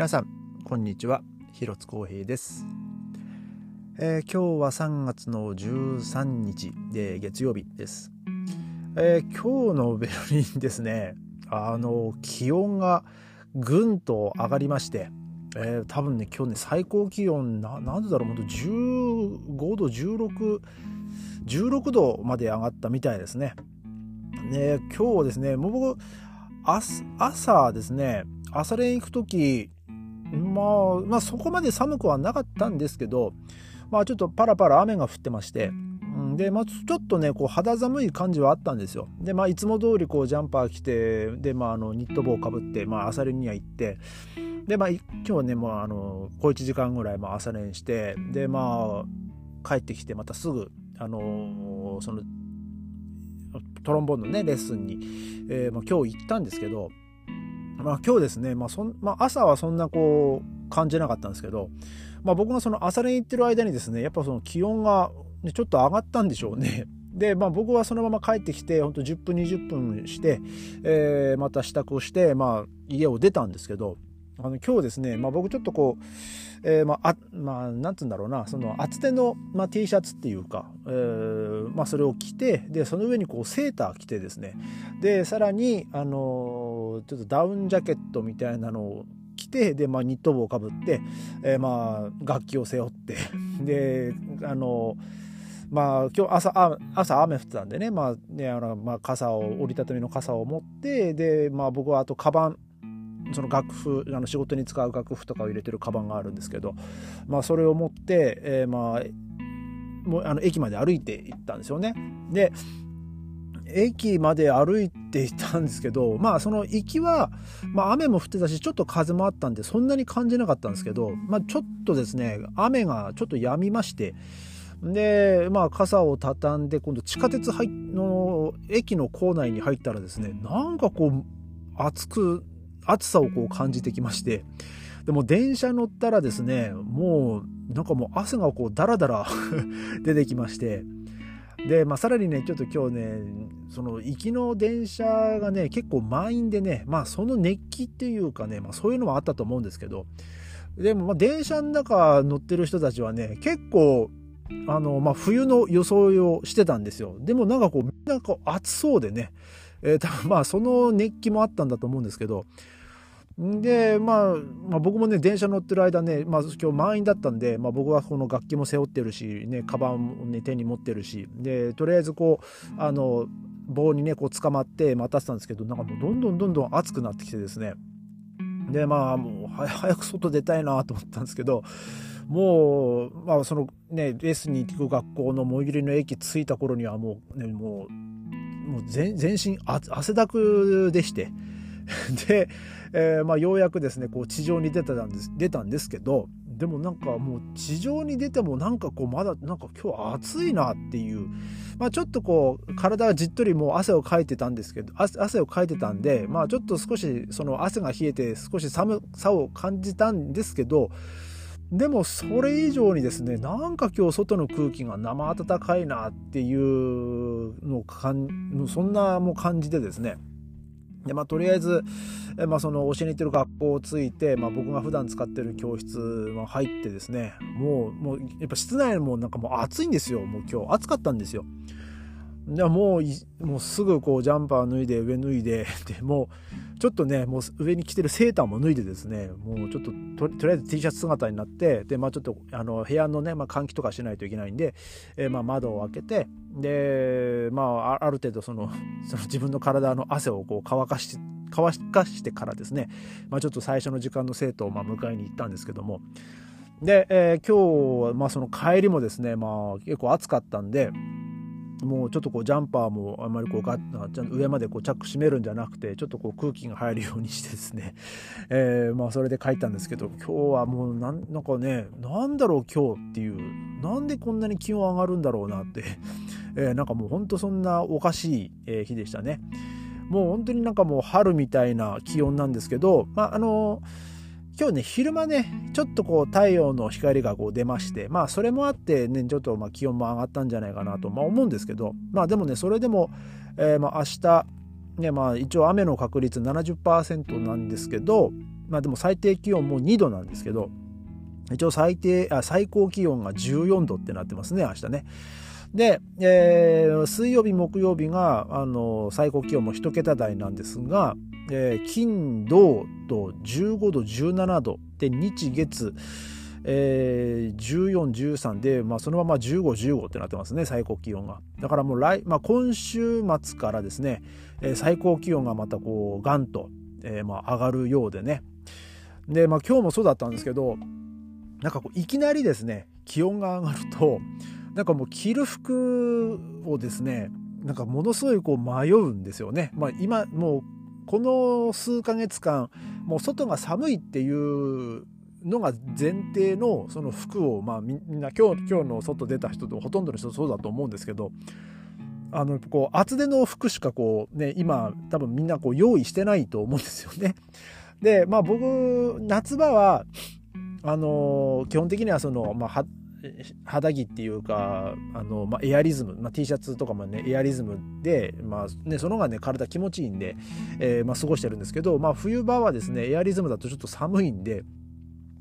皆さんこんにちは。広津光平です、えー、今日は3月の13日で月曜日です、えー、今日のベルリンですね。あの気温がぐんと上がりましてえー、多分ね今日ね最高気温な何度だろう本当15度16 16度まで上がったみたいですね。ね今日ですねもう僕朝ですね朝練行く時まあ、まあそこまで寒くはなかったんですけど、まあちょっとパラパラ雨が降ってまして、で、まあ、ちょっとね、こう肌寒い感じはあったんですよ。で、まあいつも通りこうジャンパー着て、で、まああのニット帽かぶって、まあ朝練には行って、で、まあ今日ね、もうあの、小1時間ぐらいまあ朝練して、で、まあ帰ってきてまたすぐ、あのその、トロンボーンのね、レッスンに、えーまあ、今日行ったんですけど、まあ今日ですね、まあそんまあ、朝はそんなこう感じなかったんですけど、まあ、僕がその朝練行ってる間にですねやっぱその気温がちょっと上がったんでしょうね。で、まあ、僕はそのまま帰ってきて本当10分20分して、えー、また支度をして、まあ、家を出たんですけどあの今日ですね、まあ、僕ちょっとこう、えー、まあ、あまあ、なんつうんだろうな、その厚手の、まあ、T シャツっていうか、えー、まあ、それを着て、で、その上にこうセーター着てですね、で、さらに、あのー、ちょっとダウンジャケットみたいなのを着て、で、まあ、ニット帽をかぶって、えー、まあ、楽器を背負って、で、あのまあ今日朝朝雨降ってたんでね,、まあねあのまあ、傘を折りたたみの傘を持ってで、まあ、僕はあとカバンその楽譜あの仕事に使う楽譜とかを入れてるカバンがあるんですけど、まあ、それを持って、えー、まあもうあの駅まで歩いて行ったんですよね。で駅まで歩いていたんですけど まあその行きは、まあ、雨も降ってたしちょっと風もあったんでそんなに感じなかったんですけど、まあ、ちょっとですね雨がちょっと止みましてでまあ傘を畳んで今度地下鉄の駅の構内に入ったらですねなんかこう暑く暑さをこう感じてきましてでも電車乗ったらですねもうなんかもう汗がこうダラダラ 出てきましてで、まあ、さらにねちょっと今日ねその行きの電車がね結構満員でねまあその熱気っていうかね、まあ、そういうのもあったと思うんですけどでもまあ電車の中乗ってる人たちはね結構あの、まあ、冬の装いをしてたんですよ。でもなんかこうみんなこう暑そうでねえー、多分まあその熱気もあったんだと思うんですけどで、まあ、まあ僕もね電車乗ってる間ね、まあ、今日満員だったんで、まあ、僕はこの楽器も背負ってるし、ね、カバンを、ね、手に持ってるしでとりあえずこうあの棒にねこう捕まって待たせたんですけどなんかもうどんどんどんどん暑くなってきてですね。でまあもう早く外出たいなと思ったんですけどもう、まあ、そのねレースに行く学校の最寄りの駅着いた頃にはもうねもうもう全身汗だくでして。で、えー、まあ、ようやくですねこう地上に出たんです出たんですけどでもなんかもう地上に出てもなんかこうまだなんか今日暑いなっていう、まあ、ちょっとこう体がじっとりもう汗をかいてたんですけど汗をかいてたんで、まあ、ちょっと少しその汗が冷えて少し寒さを感じたんですけどでもそれ以上にですねなんか今日外の空気が生暖かいなっていうのをかんそんなもう感じでですねでまあ、とりあえず、まあ、その教えに行ってる学校をついて、まあ、僕が普段使ってる教室も入ってですねもうもうやっぱ室内もなんかもう暑いんですよもう今日暑かったんですよ。でもうもうすぐこうジャンパー脱いで上脱いで でもうちょっとねもう上に着てるセーターも脱いでですねもうちょっととりあえず T シャツ姿になってでまあちょっとあの部屋のね、まあ、換気とかしないといけないんで、えー、まあ窓を開けてでまあある程度その その自分の体の汗をこう乾かして乾かしてからですね、まあ、ちょっと最初の時間の生徒をまあ迎えに行ったんですけどもで、えー、今日はまあその帰りもですねまあ結構暑かったんでもうちょっとこうジャンパーもあんまりこうガッ上までこうチャック閉めるんじゃなくてちょっとこう空気が入るようにしてですね、えー、まあそれで帰ったんですけど今日はもうなんなんかねなんだろう今日っていうなんでこんなに気温上がるんだろうなって、えー、なんかもうほんとそんなおかしい日でしたね。もう本当になんかもう春みたいな気温なんですけど、まああのー今日ね、昼間ね、ちょっとこう太陽の光がこう出まして、まあそれもあってね、ちょっとまあ気温も上がったんじゃないかなと、まあ、思うんですけど、まあでもね、それでも、えー、まあ明日、ね、まあ一応雨の確率70%なんですけど、まあでも最低気温も2度なんですけど一応最低あ最高気温が14度ってなってますね明日ね。で、えー、水曜日木曜日があの最高気温も1桁台なんですが、えー、金土と15度17度。で日月。えー、1413で、まあ、そのまま1515ってなってますね最高気温が。だからもう来、まあ、今週末からですね、えー、最高気温がまたこうガンと、えー、まあ上がるようでね。で、まあ、今日もそうだったんですけどなんかこういきなりですね気温が上がるとなんかもう着る服をですねなんかものすごいこう迷うんですよね。まあ、今もうこの数ヶ月間もう外が寒いっていうのが前提のその服をまあみんな今日今日の外出た人とほとんどの人そうだと思うんですけどあのこう厚手の服しかこうね今多分みんなこう用意してないと思うんですよね。でまあ僕夏場はあの基本的にはその、まあ、肌着っていうかあの、まあ、エアリズム、まあ、T シャツとかもねエアリズムで、まあね、その方がね体気持ちいいんで、えーまあ、過ごしてるんですけど、まあ、冬場はですねエアリズムだとちょっと寒いんで。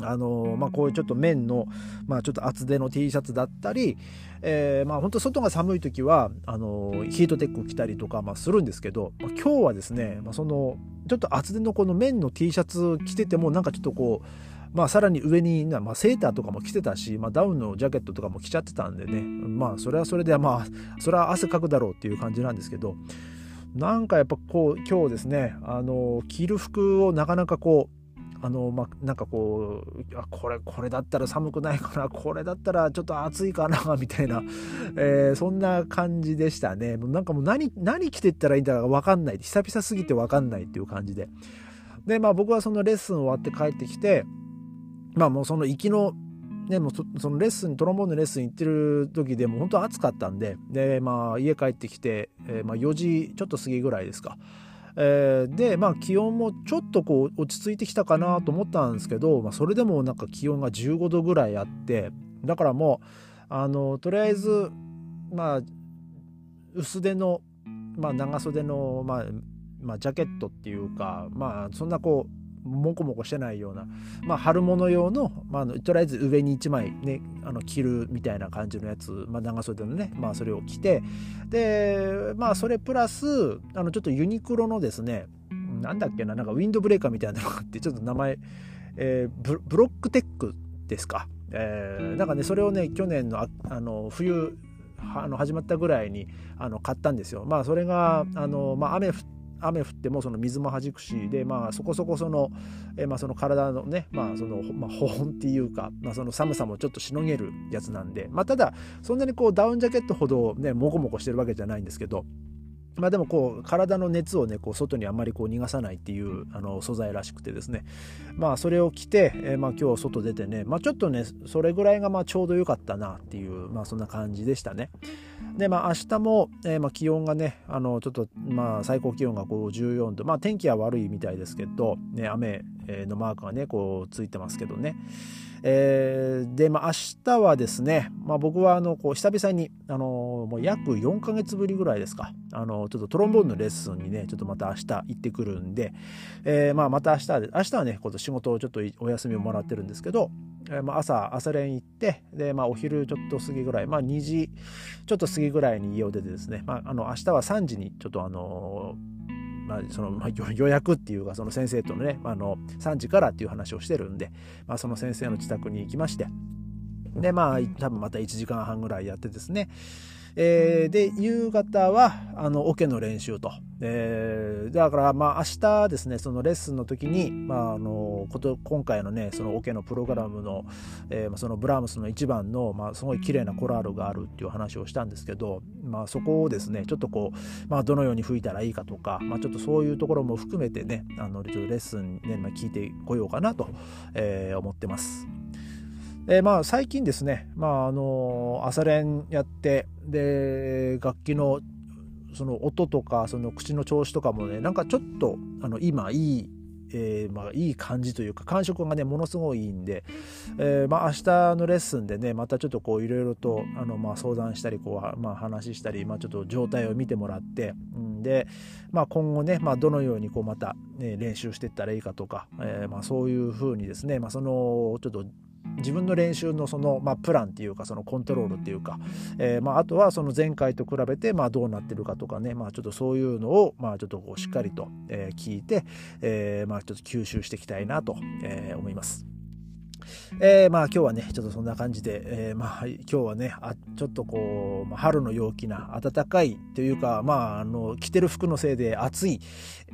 あのまあ、こういうちょっと綿の、まあ、ちょっと厚手の T シャツだったり、えー、まあ本当外が寒い時はあのヒートテック着たりとか、まあ、するんですけど、まあ、今日はですね、まあ、そのちょっと厚手のこの綿の T シャツ着ててもなんかちょっとこうまあ、さらに上に、まあ、セーターとかも着てたし、まあ、ダウンのジャケットとかも着ちゃってたんでね。まあそれはそれでまあそれは汗かくだろうっていう感じなんですけどなんかやっぱこう今日ですねあの着る服をなかなかこうあのまあ、なんかこうあこれこれだったら寒くないかなこれだったらちょっと暑いかなみたいな、えー、そんな感じでしたね。なんかもう何何着てったらいいんだか分かんない。久々すぎて分かんないっていう感じで。でまあ僕はそのレッスン終わって帰ってきてまあもうその行きのね、もうそのレッスントロンボーンのレッスン行ってる時でも本当暑かったんでで、まあ、家帰ってきて、えー、まあ、4時ちょっと過ぎぐらいですか、えー、で、まあ、気温もちょっとこう落ち着いてきたかなと思ったんですけど、まあ、それでもなんか気温が15度ぐらいあってだからもうあのとりあえずまあ薄手の、まあ、長袖の、まあまあ、ジャケットっていうかまあそんなこうモコモコしてないような、まあ、春物用の,、まあ、とりあえず上に1枚ねあの着るみたいな感じのやつ、まあ、長袖のね、まあ、それを着てでまあそれプラスあのちょっとユニクロのですねなんだっけななんかウィンドブレーカーみたいなのがあってちょっと名前、えー、ブロックテックですか、えー、なんかねそれをね去年のああの冬あの始まったぐらいにあの買ったんですよ。まあそれがあの、まあ、雨降って雨降ってもその水もはじくしでまあそこそこその,、えまあ、その体のねまあその、まあ、保温っていうか、まあ、その寒さもちょっとしのげるやつなんでまあただそんなにこうダウンジャケットほどねモコモコしてるわけじゃないんですけどまあでもこう体の熱をねこう外にあんまりこう逃がさないっていうあの素材らしくてですね。まあそれを着て、えー、まあ今日外出てねまあちょっとねそれぐらいがまあちょうど良かったなっていうまあそんな感じでしたね。でまあ明日も、えー、まあ気温がねあのちょっとまあ最高気温がこう14度。まあ天気は悪いみたいですけどね雨のマークがねこうついてますけどね。えー、で、まあ、明日はですね、まあ、僕はあのこう久々にあのもう約4ヶ月ぶりぐらいですか。あのちょっとトロンボーンのレッスンにねちょっとまた明日行ってくるんで、えー、まあ、また明日で明日はねこ仕事をちょっとお休みをもらってるんですけど、えー、まあ、朝朝練行ってで、まあ、お昼ちょっと過ぎぐらい、まあ、2時ちょっと過ぎぐらいに家を出てですね、まあ、あの明日は3時にちょっとあのまあ、その、まあ、予約っていうか、その先生とのね、あの、3時からっていう話をしてるんで、まあ、その先生の自宅に行きまして、で、まあ、多分また1時間半ぐらいやってですね、えー、で、夕方は、あの、オ、ケの練習と。えー、だから、まあ、明日ですね、そのレッスンの時に、まあ、あの、こと、今回のね、そのオ、ケのプログラムの、えー、そのブラームスの一番の、まあ、すごい綺麗なコラールがあるっていう話をしたんですけど、まあ、そこをですね、ちょっとこう、まあ、どのように吹いたらいいかとか、まあ、ちょっとそういうところも含めてね、あの、ちょっとレッスンね、まあ、聞いてこようかなと、えー、思ってます。えー、まあ最近ですね、まああの朝練やってで楽器のその音とかその口の調子とかもねなんかちょっとあの今いいえー、まあ、いい感じというか感触がねものすごいいいんで、えー、まあ、明日のレッスンでねまたちょっとこういろいろとあの、まあ、相談したりこう、まあ、話したり、まあ、ちょっと状態を見てもらって、うんで、まあ、今後ね、まあ、どのようにこうまた、ね、練習していったらいいかとか、えー、まそういうふうにですね、ま、そのちょっと自分の練習のその、まあ、プランっていうかそのコントロールっていうか、えーまあ、あとはその前回と比べてまあどうなってるかとかね、まあ、ちょっとそういうのをまあちょっとこうしっかりと、えー、聞いて、えーまあ、ちょっと吸収していきたいなと、えー、思います。えー、まあ今日はね、ちょっとそんな感じで、えー、まあ今日はね、あちょっとこう、まあ、春の陽気な暖かいというか、まああの、着てる服のせいで暑い、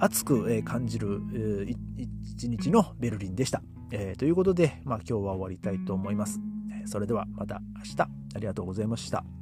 暑く感じる、えー、一日のベルリンでした。えー、ということで、まあ今日は終わりたいと思います。それではまた明日ありがとうございました。